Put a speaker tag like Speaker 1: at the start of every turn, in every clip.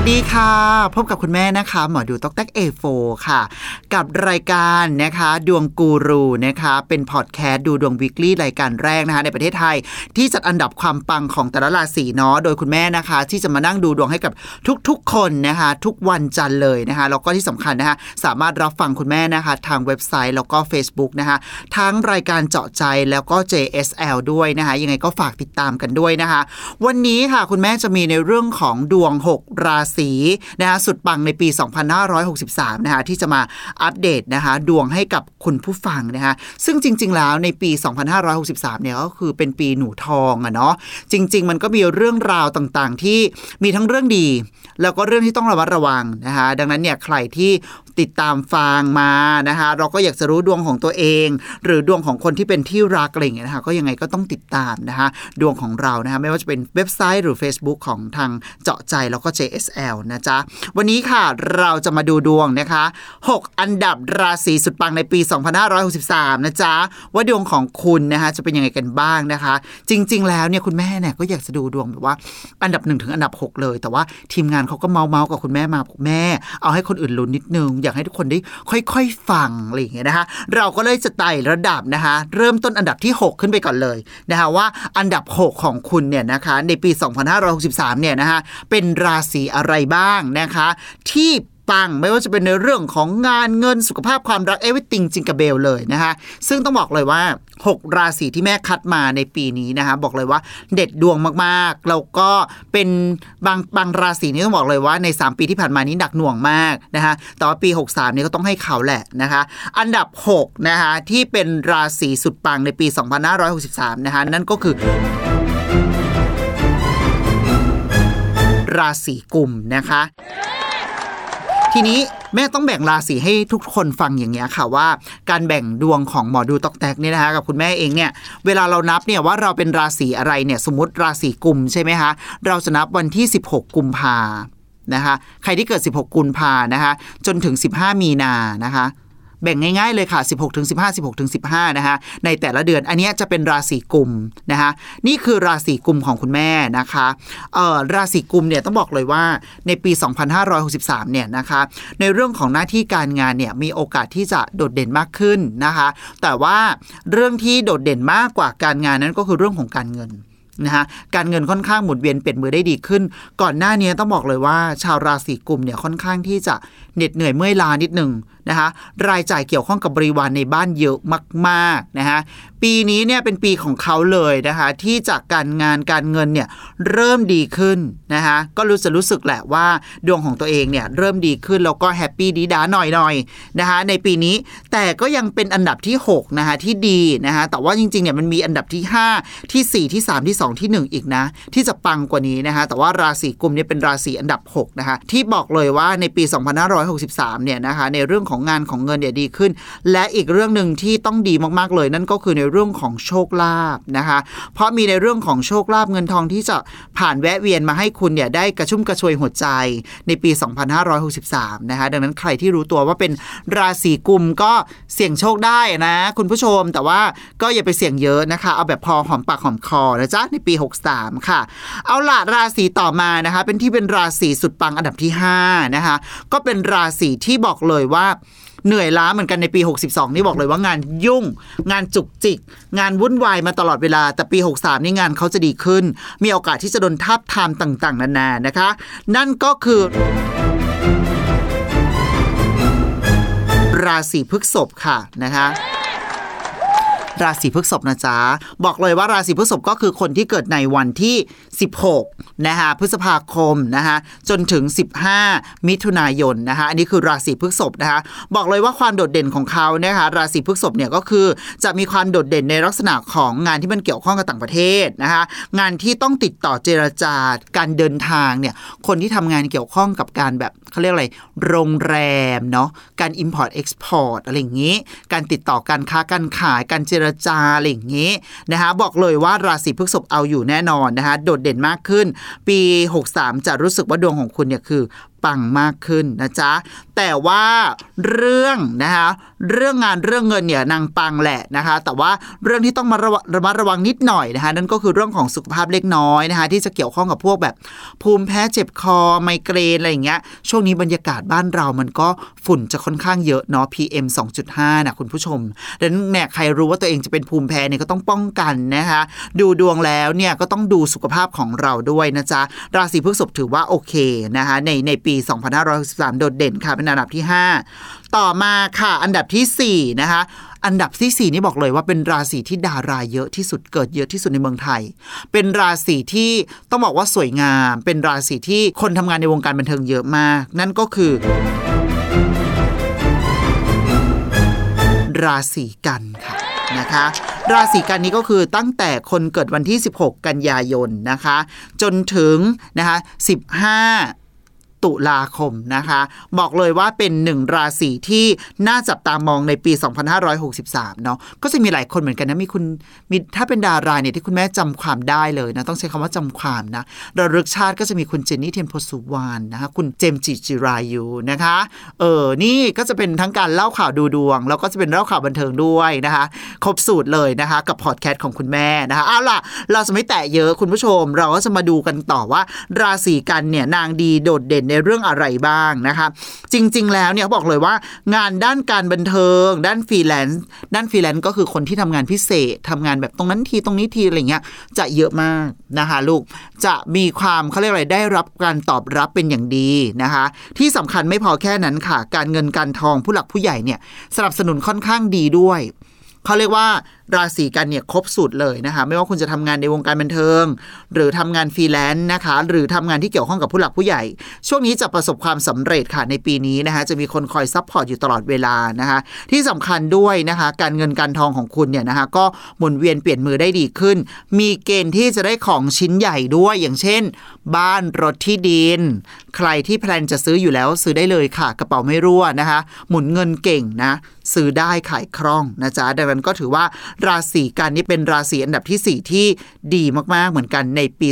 Speaker 1: วัสดีค่ะ พบกับคุณแม่นะคะ หมอดูตอกแตกเอโฟค่ะ กับรายการนะคะ ดวงกูรูนะคะ เป็นพอดแคสต์ดูดวงวิกฤตรายการแรกนะคะ ในประเทศไทยที่จัดอันดับความปังของแต่ละราศีเนาะโดยคุณแม่นะคะ ที่จะมานั่งดูดวงให้กับทุกๆ คนนะคะ ทุกวันจันทร์เลยนะคะแล้วก็ที่สำคัญนะคะ สามารถรับฟังคุณแม่นะคะ ทางเว็บไซต์แล้วก็ Facebook นะคะ ทั้งรายการเจาะใจแล้วก็ JSL ด้วยนะคะ ยังไงก็ฝากติดตามกันด้วยนะคะ วันนี้ค่ะคุณแม่จะมีในเรื่องของดวง 6 ราศีนะคะสุดปังในปี 2563 นะคะที่จะมาอัปเดตนะคะดวงให้กับคุณผู้ฟังนะคะซึ่งจริง ๆ แล้วในปี 2563 เนี่ยก็คือเป็นปีหนูทองอะเนาะจริง ๆ มันก็มีเรื่องราวต่างๆ ที่มีทั้งเรื่องดี แล้วก็เรื่องที่ต้องระมัดระวังนะคะดังนั้นเนี่ยใครที่ ติดตามฟังมานะคะ เราก็อยากจะรู้ดวงของตัวเอง หรือดวงของคนที่เป็นที่รักอะไรอย่างเงี้ยนะคะก็ยังไงก็ต้องติดตามนะคะดวงของเรานะคะไม่ว่าจะเป็นเว็บไซต์หรือ Facebook ของทางเจาะใจแล้วก็ JSL นะจ๊ะ วันนี้ค่ะเราจะมาดูดวงนะคะ 6 อันดับราศีสุดปังในปี 2563 นะจ๊ะ ว่าดวงของคุณนะคะจะเป็นยังไงกันบ้างนะคะ จริง ๆ แล้วเนี่ยคุณแม่เนี่ยก็อยากจะดูดวงแบบว่าอันดับ 1 ถึงอันดับ 6 เลย แต่ว่าทีมงานเขาก็เมาเมากับคุณแม่มาบอกแม่ เอาให้คนอื่นลุ้นนิดนึงอยากให้ทุกคนได้ค่อยๆฟังอะไรอย่างเงี้ยนะคะเราก็เลยจะไต่ระดับนะคะเริ่มต้นอันดับที่ 6 ขึ้นไปก่อนเลยนะคะว่าอันดับ 6 ของคุณเนี่ยนะคะในปี 2563เนี่ยนะคะเป็นราศีอะไรบ้างนะคะที่ ปัง ไม่ว่าจะเป็นในเรื่องของงานเงินสุขภาพความรักเอวิติงจิงกะเบลเลยนะคะซึ่งต้องบอกเลยว่า 6 ราศีที่แม่คัดมาในปีนี้นะคะบอกเลยว่าเด็ดดวงมากๆแล้วก็เป็นบางบางราศีนี่ต้องบอกเลยว่าใน 3 ปีที่ผ่านมานี้หนักหน่วงมากนะคะแต่ว่าปี 63 นี่ก็ต้องให้เขาแหละนะคะอันดับ6นะคะที่เป็นราศีสุดปังในปี 2563นะคะนั่นก็คือราศีกุมนะคะ ทีนี้แม่ต้องแบ่งราศีให้ทุกคนฟังอย่างเงี้ยค่ะว่า การแบ่งดวงของหมอดูตอกแตกเนี่ยนะคะกับคุณแม่เองเนี่ยเวลาเรานับเนี่ยว่าเราเป็นราศีอะไรเนี่ยสมมติราศีกุมใช่ไหมคะเราจะนับวันที่ 16 กุมภานะคะใครที่เกิด 16 กุมภานะคะจนถึง 15 มีนานะคะ แบ่งง่ายๆเลยค่ะ 16ถึง15 16ถึง15นะคะในแต่ละเดือนอันนี้จะเป็นราศีกุมนะคะนี่คือราศีกุมของคุณแม่นะคะเอ่อราศีกุมเนี่ยต้องบอกเลยว่าในปี 2563เนี่ยนะคะในเรื่องของหน้าที่การงานเนี่ยมีโอกาสที่จะโดดเด่นมากขึ้นนะคะแต่ว่าเรื่องที่โดดเด่นมากกว่าการงานนั้นก็คือเรื่องของการเงิน นะคะการเงินค่อนข้างหมุนเวียนเปลี่ยนมือได้ดีขึ้น ก่อนหน้านี้ต้องบอกเลยว่า ชาวราศีกุมเนี่ยค่อนข้างที่จะเหน็ดเหนื่อยเมื่อยล้านิดหนึ่งนะคะรายจ่ายเกี่ยวข้องกับบริวารในบ้านเยอะมากๆนะคะปีนี้เนี่ยเป็นปีของเขาเลยนะคะที่จากการงานการเงินเนี่ยเริ่มดีขึ้นนะคะก็รู้จะรู้สึกแหละว่าดวงของตัวเองเนี่ยเริ่มดีขึ้นแล้วก็แฮปปี้ดีด้าหน่อยๆนะคะในปีนี้แต่ก็ยังเป็นอันดับที่6นะคะที่ดีนะคะแต่ว่าจริงๆเนี่ยมันมีอันดับที่ 5 ที่ 4 ที่ 3 ที่ 2ที่ 1 อีกนะ ที่จะปังกว่านี้นะคะแต่ว่าราศีกุมเนี่ยเป็นราศีอันดับ6นะคะที่บอกเลยว่าในปี 2563 เนี่ยนะคะในเรื่องของงานของเงินเนี่ยดีขึ้น และอีกเรื่องหนึ่งที่ต้องดีมากๆเลย นั่นก็คือในเรื่องของโชคลาภนะคะเพราะมีในเรื่องของโชคลาภเงินทองที่จะผ่านแวะเวียนมาให้คุณเนี่ยได้กระชุ่มกระชวยหัวใจในปี 2563 นะคะดังนั้นใครที่รู้ตัวว่าเป็นราศีกุมก็เสี่ยงโชคได้นะ คุณผู้ชมแต่ว่าก็อย่าไปเสี่ยงเยอะนะคะ เอาแบบพอหอมปากหอมคอนะจ๊ะในปี 63 ค่ะ เอาล่ะราศีต่อมานะคะ เป็นที่เป็นราศีสุดปังอันดับที่ 5 นะคะ ก็เป็นราศีที่บอกเลยว่าเหนื่อยล้าเหมือนกันในปี 62 นี่บอกเลยว่างานยุ่ง งานจุกจิก งานวุ่นวายมาตลอดเวลา แต่ปี 63 นี่งานเขาจะดีขึ้น มีโอกาสที่จะโดนทับทามต่างๆ นานานะคะ นั่นก็คือราศีพฤษภค่ะนะคะ ราศีพฤษภนะจ๊ะบอกเลยว่าราศีพฤษภก็คือคนที่เกิดในวันที่ 16 นะคะพฤษภาคมนะคะจนถึง 15 มิถุนายนนะคะอันนี้คือราศีพฤษภนะคะบอกเลยว่าความโดดเด่นของเขานะคะราศีพฤษภเนี่ยก็คือจะมีความโดดเด่นในลักษณะของงานที่มันเกี่ยวข้องกับต่างประเทศนะคะงานที่ต้องติดต่อเจรจาการเดินทางเนี่ยคนที่ทำงานเกี่ยวข้องกับการแบบเขาเรียกอะไรโรงแรมเนาะการ Import Export อะไรอย่างนี้ การติดต่อการค้าการขายการเจรจาอะไรอย่างนี้นะคะบอกเลยว่าราศีพฤษภเอาอยู่แน่นอนนะคะโดดเด่นมากขึ้น ปี 63 จะรู้สึกว่าดวงของคุณเนี่ยคือปังมากขึ้นนะจ๊ะ แต่ว่าเรื่องนะคะเรื่องงานเรื่องเงินเนี่ยนางปังแหละนะคะ แต่ว่าเรื่องที่ต้องมาระระมัดระวังนิดหน่อยนะคะนั่นก็คือเรื่องของสุขภาพเล็กน้อยนะคะที่จะเกี่ยวข้องกับพวกแบบ ภูมิแพ้เจ็บคอไมเกรนอะไรอย่างเงี้ยช่วงนี้บรรยากาศบ้านเรามันก็ฝุ่นจะค่อนข้างเยอะเนาะ PM 2.5 นะคุณผู้ชมดังนั้นเนี่ยใครรู้ว่าตัวเองจะเป็นภูมิแพ้เนี่ยก็ต้องป้องกันนะคะดูดวงแล้วเนี่ยก็ต้องดูสุขภาพของเราด้วยนะจ๊ะราศีพฤษภถือว่าโอเคนะคะในในปีี 2563 โดดเด่นค่ะ เป็นอันดับที่ 5 ต่อมาค่ะ อันดับทีสี่ 4 นะคะอันดับที่ 4 นี่บอกเลยว่าเป็นราศีที่ดาราเยอะที่สุดเกิดเยอะที่สุดในเมืองไทย เป็นราศีที่ต้องบอกว่าสวยงาม เป็นราศีที่คนทำงานในวงการบันเทิงเยอะมาก นั่นก็คือ ราศีกันค่ะนะคะราศีกันนี้ก็คือตั้งแต่คนเกิดวันที่ 16 กันยายนนะคะ จนถึงนะคะ15 ตุลาคมนะคะ บอกเลยว่าเป็นหนึ่งราศีที่น่าจับตามองในปี 2563 เนาะก็จะมีหลายคนเหมือนกันนะ มีคุณมีถ้าเป็นดาราเนี่ยที่คุณแม่จำความได้เลยนะ ต้องใช้คำว่าจำความนะระลึกชาติก็จะมีคุณเจนนี่เทียนโพสุวรรณนะคะคุณเจมส์จิจิรายุนะคะเออนี่ก็จะเป็นทั้งการเล่าข่าวดูดวง แล้วก็จะเป็นเล่าข่าวบันเทิงด้วยนะคะ ครบสูตรเลยนะคะ กับพอดแคสต์ของคุณแม่นะคะเอาล่ะ เราจะไม่แตะเยอะคุณผู้ชม เราก็จะมาดูกันต่อว่า ราศีกันย์เนี่ยนางดีโดดเด่นในเรื่องอะไรบ้างนะคะ จริง ๆ แล้วเนี่ยบอกเลยว่างานด้านการบันเทิง ด้านฟรีแลนซ์ด้านฟรีแลนซ์ก็คือคนที่ทำงานพิเศษทำงานแบบตรงนั้นทีตรงนี้ทีอะไรเงี้ยจะเยอะมากนะคะลูกจะมีความเขาเรียกอะไรได้รับการตอบรับเป็นอย่างดีนะคะ ที่สำคัญไม่พอแค่นั้นค่ะ การเงินการทองผู้หลักผู้ใหญ่เนี่ยสนับสนุนค่อนข้างดีด้วยเขาเรียกว่า ราศีกันย์เนี่ยครบสูตรเลยนะคะ ไม่ว่าคุณจะทำงานในวงการบันเทิง หรือทำงานฟรีแลนซ์นะคะ หรือทำงานที่เกี่ยวข้องกับผู้หลักผู้ใหญ่ ช่วงนี้จะประสบความสำเร็จค่ะในปีนี้นะคะ จะมีคนคอย support อยู่ตลอดเวลานะคะ ที่สำคัญด้วยนะคะ การเงินการทองของคุณเนี่ยนะคะ ก็หมุนเวียนเปลี่ยนมือได้ดีขึ้น มีเกณฑ์ที่จะได้ของชิ้นใหญ่ด้วย อย่างเช่น บ้านรถที่ดิน ใครที่ plan จะซื้ออยู่แล้วซื้อได้เลยค่ะ กระเป๋าไม่รั่วนะคะ หมุนเงินเก่งนะซื้อได้ขายคล่องนะจ๊ะดังนั้นก็ถือว่าราศีกันนี่เป็นราศีอันดับทีสี่ 4 ที่ดีมากๆเหมือนกันในปี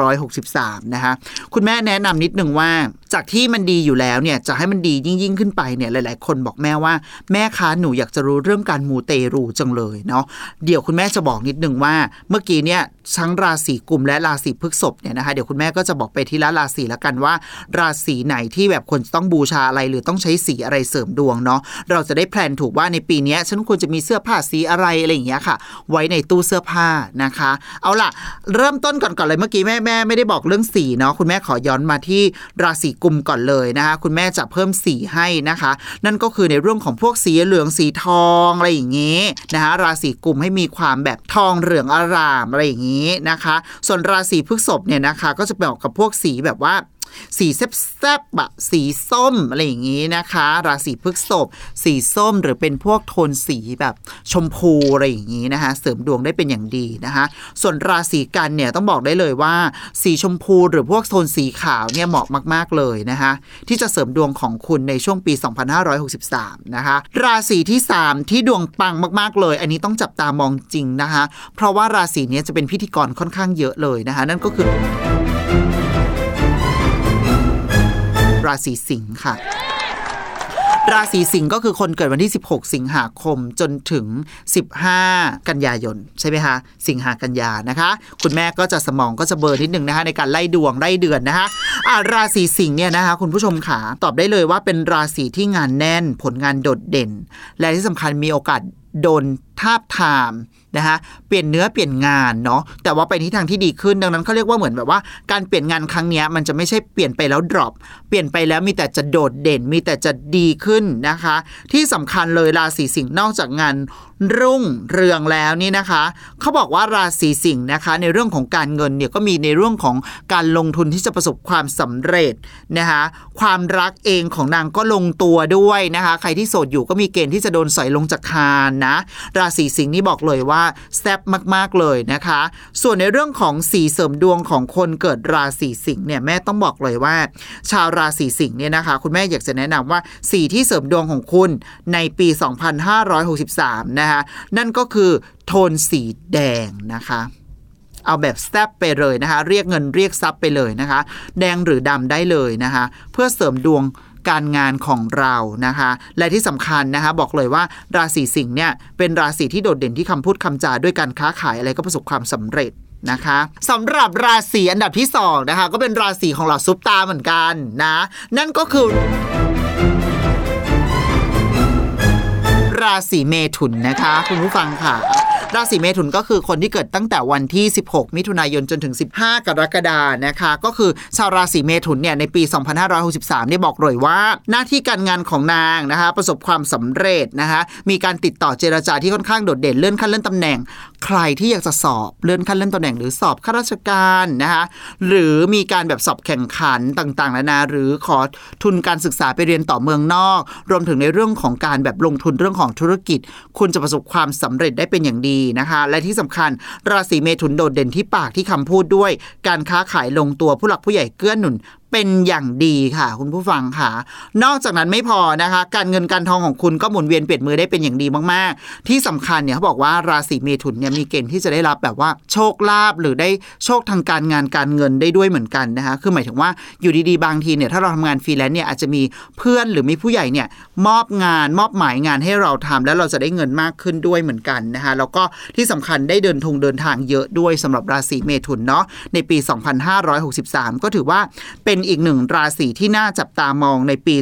Speaker 1: 2563 นะคะคุณแม่แนะนำนิดนึงว่า จากที่มันดีอยู่แล้วเนี่ยจะให้มันดียิ่งยิ่งๆขึ้นไปเนี่ยหลาย ๆ คนบอกแม่ว่าแม่คะหนูอยากจะรู้เรื่องการมูเตรูจังเลยเนาะเดี๋ยวคุณแม่จะบอกนิดนึงว่า เมื่อกี้เนี่ยทั้งราศีกุมและราศีพฤษภเนี่ยนะคะเดี๋ยวคุณแม่ก็จะบอกไปทีละราศีล้วกันว่า ราศีไหนที่แบบควรจะต้องบูชาอะไรหรือต้องใช้สีอะไรเสริมดวงเนาะเราจะได้แพลนถูกว่าในปีนี้ฉันควรจะมีเสื้อผ้าสีอะไรอะไรอย่างเงี้ยค่ะ ไว้ในตู้เสื้อผ้านะคะ เอาล่ะ เริ่มต้นก่อนก่อนเลยเมื่อกี้แม่แม่ไม่ได้บอกเรื่องสีเนาะคุณแม่ขอย้อนมาที่ราศีกลุ่มก่อนเลยนะคะ คุณแม่จะเพิ่มสีให้นะคะ นั่นก็คือในเรื่องของพวกสีเหลืองสีทองอะไรอย่างงี้นะคะราศีกลุ่มให้มีความแบบทองเหลืองอารามอะไรอย่างงี้นะคะ ส่วนราศีพฤษภเนี่ยนะคะ ก็จะเป็นออกกับพวกสีแบบว่า สีแซบๆอะสีส้มอะไรอย่างนี้นะคะ ราศีพฤษภสีส้มหรือเป็นพวกโทนสีแบบชมพูอะไรอย่างนี้นะคะ เสริมดวงได้เป็นอย่างดีนะคะ ส่วนราศีกันเนี่ยต้องบอกได้เลยว่า สีชมพูหรือพวกโทนสีขาวเนี่ยเหมาะมาก ๆเลยนะคะ ที่จะเสริมดวงของคุณในช่วงปี 2563 นะคะ ราศีที่ 3 ที่ดวงปังมาก ๆ เลย อันนี้ต้องจับตามองจริงนะคะ เพราะว่าราศีนี้จะเป็นพิธีกรค่อนข้างเยอะเลยนะคะ นั่นก็คือ ราศีสิงค์ค่ะ ราศีสิงห์ก็คือคนเกิดวันที่ 16 สิงหาคมจนถึง 15 กันยายนใช่ไหมคะสิงหากันยานะคะ คุณแม่ก็จะสมองก็จะเบลอร์นิดนึงนะคะ ในการไล่ดวงไล่เดือนนะคะอาราศีสิงห์เนี่ยนะคะ คุณผู้ชมขาตอบได้เลยว่าเป็นราศีที่งานแน่นผลงานโดดเด่น และที่สำคัญมีโอกาสโดน ทาบทามนะคะเปลี่ยนเนื้อเปลี่ยนงานเนาะแต่ว่าไปที่ทางที่ดีขึ้นดังนั้นเขาเรียกว่าเหมือนแบบว่าการเปลี่ยนงานครั้งนี้มันจะไม่ใช่เปลี่ยนไปแล้ว drop เปลี่ยนไปแล้วมีแต่จะโดดเด่นมีแต่จะดีขึ้นนะคะ ที่สำคัญเลยราศีสิงห์นอกจากงานรุ่งเรืองแล้วนี่นะคะเขาบอกว่าราศีสิงห์นะคะ ในเรื่องของการเงินเนี่ยก็มีในเรื่องของการลงทุนที่จะประสบความสำเร็จนะคะความรักเองของนางก็ลงตัวด้วยนะคะ ใครที่โสดอยู่ก็มีเกณฑ์ที่จะโดนสอยลงจากคานนะราราศีสิงห์นี่บอกเลยว่าแซ่บมากๆเลยนะคะ ส่วนในเรื่องของสีเสริมดวงของคนเกิดราศีสิงห์เนี่ยแม่ต้องบอกเลยว่า ชาวราศีสิงห์เนี่ยนะคะ คุณแม่อยากจะแนะนำว่าสีที่เสริมดวงของคุณในปี 2563 นะคะนั่นก็คือโทนสีแดงนะคะเอาแบบแซบไปเลยนะคะ เรียกเงินเรียกทรัพย์ไปเลยนะคะ แดงหรือดำได้เลยนะคะ เพื่อเสริมดวง การงานของเรานะคะ และที่สำคัญนะคะบอกเลยว่าราศีสิงห์เนี่ยเป็นราศีที่โดดเด่นที่คำพูดคำจาด้วยการค้าขายอะไรก็ประสบความสำเร็จนะคะสำหรับราศีอันดับที่สองนะคะก็เป็นราศีของเหล่าซุปตาเหมือนกันนะ นั่นก็คือราศีเมถุนนะคะ คุณผู้ฟังค่ะ ราศีเมถุนก็คือคนที่เกิดตั้งแต่วันที่ 16 มิถุนายนจนถึง 15 กรกฎานะคะ ก็คือชาวราศีเมถุนเนี่ยในปี 2563เนี่บอกเลยว่า หน้าที่การงานของนางนะคะประสบความสำเร็จนะคะมีการติดต่อเจรจาที่ค่อนข้างโดดเด่นเลื่อนขั้นเลื่อนตำแหน่ง ใครที่อยากจะสอบเลื่อนขั้นเลื่อนตำแหน่ง หรือสอบข้าราชการนะคะหรือมีการแบบสอบแข่งขันต่างๆนานาหรือขอทุนการศึกษาไปเรียนต่อเมืองนอก รวมถึงในเรื่องของการแบบลงทุนเรื่องของธุรกิจ คุณจะประสบความสำเร็จได้เป็นอย่างดีนะคะ และที่สำคัญราศีเมถุนโดดเด่นที่ปากที่คำพูดด้วย การค้าขายลงตัวผู้หลักผู้ใหญ่เกื้อหนุน เป็นอย่างดีค่ะ คุณผู้ฟังค่ะ นอกจากนั้นไม่พอนะคะ การเงินการทองของคุณก็หมุนเวียนเปลี่ยนมือได้เป็นอย่างดีมากๆ ที่สำคัญเนี่ยเขาบอกว่าราศีเมถุนเนี่ยมีเกณฑ์ที่จะได้รับแบบว่าโชคลาภหรือได้โชคทางการงานการเงินได้ด้วยเหมือนกันนะคะคือหมายถึงว่าอยู่ดีๆบางทีเนี่ยถ้าเราทำงานฟรีแลนซ์เนี่ยอาจจะมีเพื่อนหรือมีผู้ใหญ่เนี่ยมอบงานมอบหมายงานให้เราทำแล้วเราจะได้เงินมากขึ้นด้วยเหมือนกันนะคะแล้วก็ที่สำคัญได้เดินทงเดินทางเยอะด้วยสำหรับราศีเมถุนเนาะในปี 2563 ก็ถือว่าเป็นอีกหนึ่งราศีที่น่าจับตามองในปี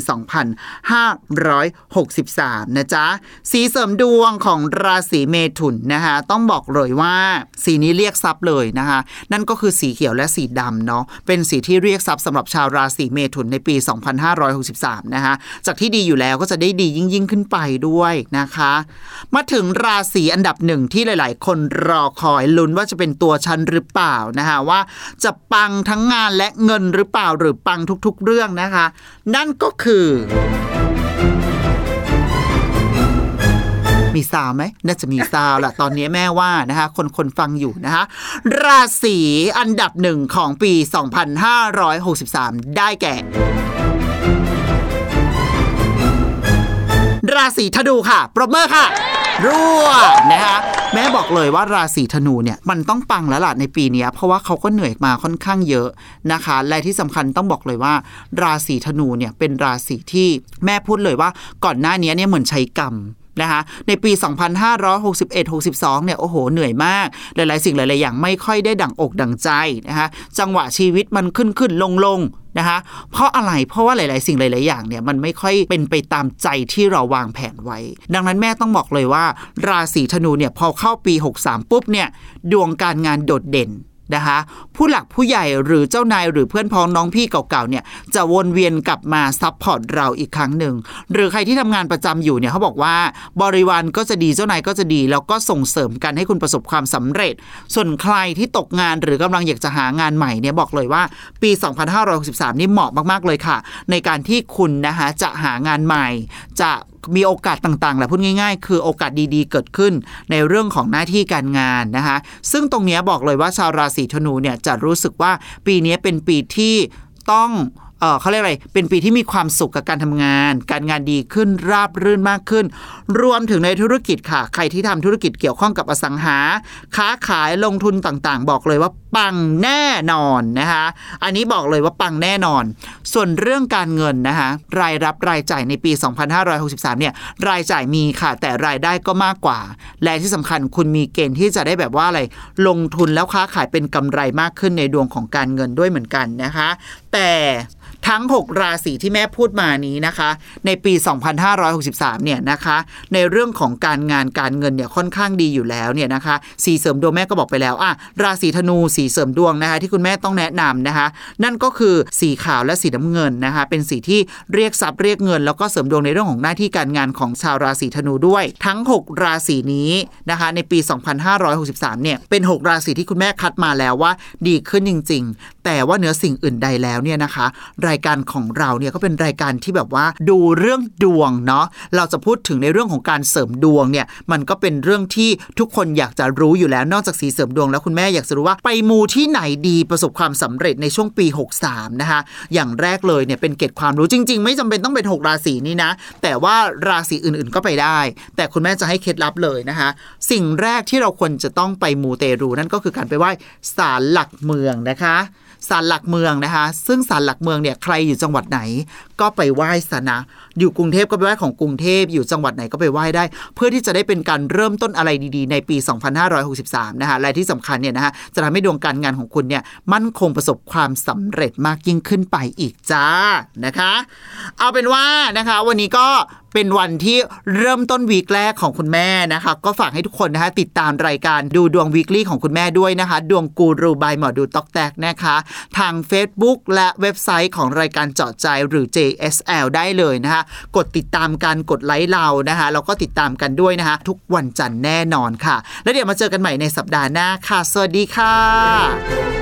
Speaker 1: 2563 นะจ๊ะ สีเสริมดวงของราศีเมถุนนะคะต้องบอกเลยว่าสีนี้เรียกทรัพย์เลยนะคะนั่นก็คือสีเขียวและสีดำเนาะเป็นสีที่เรียกทรัพย์สำหรับชาวราศีเมถุนในปี 2563 นะคะจากที่ดีอยู่แล้วก็จะได้ดียิ่งยิ่งขึ้นไปด้วยนะคะ มาถึงราศีอันดับหนึ่งที่หลาย ๆ คนรอคอยลุ้นว่าจะเป็นตัวฉันหรือเปล่านะคะว่าจะปังทั้งงานและเงินหรือเปล่าหรือปังทุกๆเรื่องนะคะ นั่นก็คือ มีซาวไหมน่าจะมีซาวแหละตอนนี้แม่ว่านะคะ คนคนฟังอยู่นะคะ ราศีอันดับหนึ่งของปี 2563 ได้แก่ ราศีธนูค่ะ ปรบมือค่ะ รั่วนะคะแม่บอกเลยว่าราศีธนูเนี่ยมันต้องปังแล้วล่ะในปีนี้เพราะว่าเขาก็เหนื่อยมาค่อนข้างเยอะนะคะ และที่สำคัญต้องบอกเลยว่า ราศีธนูเนี่ยเป็นราศีที่แม่พูดเลยว่าก่อนหน้านี้เนี่ยเหมือนใช้กรรม นะคะในปี 2561-62เนี่ยโอ้โหเหนื่อยมาก หลาย ๆ สิ่งหลาย ๆ อย่างไม่ค่อยได้ดั่งอกดั่งใจนะคะจังหวะชีวิตมันขึ้นขึ้นลงลงนะคะเพราะอะไรเพราะว่าหลาย ๆ สิ่งหลาย ๆ อย่างเนี่ยมันไม่ค่อยเป็นไปตามใจที่เราวางแผนไว้ ดังนั้นแม่ต้องบอกเลยว่า ราศีธนูเนี่ยพอเข้าปี 63 ปุ๊บเนี่ยดวงการงานโดดเด่น นะคะผู้หลักผู้ใหญ่หรือเจ้านายหรือเพื่อนพ้องน้องพี่เก่าๆเนี่ยจะวนเวียนกลับมา support เราอีกครั้งหนึ่งหรือใครที่ทำงานประจำอยู่เนี่ยเขาบอกว่าบริวารก็จะดีเจ้านายก็จะดี แล้วก็ส่งเสริมกันให้คุณประสบความสำเร็จ ส่วนใครที่ตกงานหรือกำลังอยากจะหางานใหม่เนี่ยบอกเลยว่าปี 2563 นี่เหมาะมากๆเลยค่ะ ในการที่คุณนะคะจะหางานใหม่จะ มีโอกาสต่างๆแหละพูดง่าย ๆ คือโอกาสดีๆ เกิดขึ้นในเรื่องของหน้าที่การงานนะคะซึ่งตรงนี้บอกเลยว่าชาวราศีธนูเนี่ยจะรู้สึกว่าปีนี้เป็นปีที่ต้อง เออเขาเรียกอะไร เป็นปีที่มีความสุขกับการทำงาน การงานดีขึ้นราบรื่นมากขึ้น รวมถึงในธุรกิจค่ะ ใครที่ทำธุรกิจเกี่ยวข้องกับอสังหา ค้าขายลงทุนต่างๆ บอกเลยว่าปังแน่นอนนะคะ อันนี้บอกเลยว่าปังแน่นอน ส่วนเรื่องการเงินนะคะ รายรับรายจ่ายในปี 2563 เนี่ย รายจ่ายมีค่ะ แต่รายได้ก็มากกว่า และที่สำคัญคุณมีเกณฑ์ที่จะได้แบบว่าอะไร ลงทุนแล้วค้าขายเป็นกำไรมากขึ้นในดวงของการเงินด้วยเหมือนกันนะคะ แต่ ทั้ง 6 ราศีที่แม่พูดมานี้นะคะ ในปี 2563 เนี่ยนะคะ ในเรื่องของการงานการเงินเนี่ยค่อนข้างดีอยู่แล้วเนี่ยนะคะ สีเสริมดวงแม่ก็บอกไปแล้วอะราศีธนูสีเสริมดวงนะคะที่คุณแม่ต้องแนะนำนะคะ นั่นก็คือสีขาวและสีน้ำเงินนะคะ เป็นสีที่เรียกทรัพย์เรียกเงิน แล้วก็เสริมดวงในเรื่องของหน้าที่การงานของชาวราศีธนูด้วย ทั้ง 6 ราศีนี้นะคะ ในปี 2563 เนี่ยเป็น 6 ราศีที่คุณแม่คัดมาแล้วว่าดีขึ้นจริง ๆ แต่ว่าเหนือสิ่งอื่นใดแล้วเนี่ยนะคะรายายการของเราเนี่ยก็เป็นรายการที่แบบว่าดูเรื่องดวงเนาะเราจะพูดถึงในเรื่องของการเสริมดวงเนี่ยมันก็เป็นเรื่องที่ทุกคนอยากจะรู้อยู่แล้วนอกจากสีเสริมดวงแล้วคุณแม่อยากจะรู้ว่าไปมูที่ไหนดีประสบความสำเร็จในช่วงปี 63 นะคะ อย่างแรกเลยเนี่ยเป็นเกร็ดความรู้จริง ๆ ไม่จำเป็นต้องเป็น 6 ราศีนี้นะ แต่ว่าราศีอื่นๆก็ไปได้ แต่คุณแม่จะให้เคล็ดลับเลยนะคะ สิ่งแรกที่เราควรจะต้องไปมูเตรูนั่นก็คือการไปไหว้ศาลหลักเมืองนะคะ ศาลหลักเมืองนะคะ ซึ่งศาลหลักเมืองเนี่ยใครอยู่จังหวัดไหน ก็ไปไหว้ซะนะ อยู่กรุงเทพก็ไปไหว้ของกรุงเทพอยู่จังหวัดไหนก็ไปไหว้ได้ เพื่อที่จะได้เป็นการเริ่มต้นอะไรดีๆ ในปี 2563 นะคะและที่สำคัญเนี่ยนะคะจะทำให้ดวงการงานของคุณเนี่ยมั่นคงประสบความสำเร็จมากยิ่งขึ้นไปอีกจ้านะคะ เอาเป็นว่านะคะ วันนี้ก็เป็นวันที่เริ่มต้นวีคแรกของคุณแม่นะคะ ก็ฝากให้ทุกคนนะคะติดตามรายการดูดวงวีคลี่ของคุณแม่ด้วยนะคะ ดวงกูรูบายหมอดูตอกแตกนะคะ ทาง Facebook และเว็บไซต์ของรายการเจาะใจหรือ JSL ได้เลยนะคะกดติดตามกันกดไลค์เรานะคะแล้วก็ติดตามกันด้วยนะคะทุกวันจันทร์แน่นอนค่ะ แล้วเดี๋ยวมาเจอกันใหม่ในสัปดาห์หน้าค่ะ สวัสดีค่ะ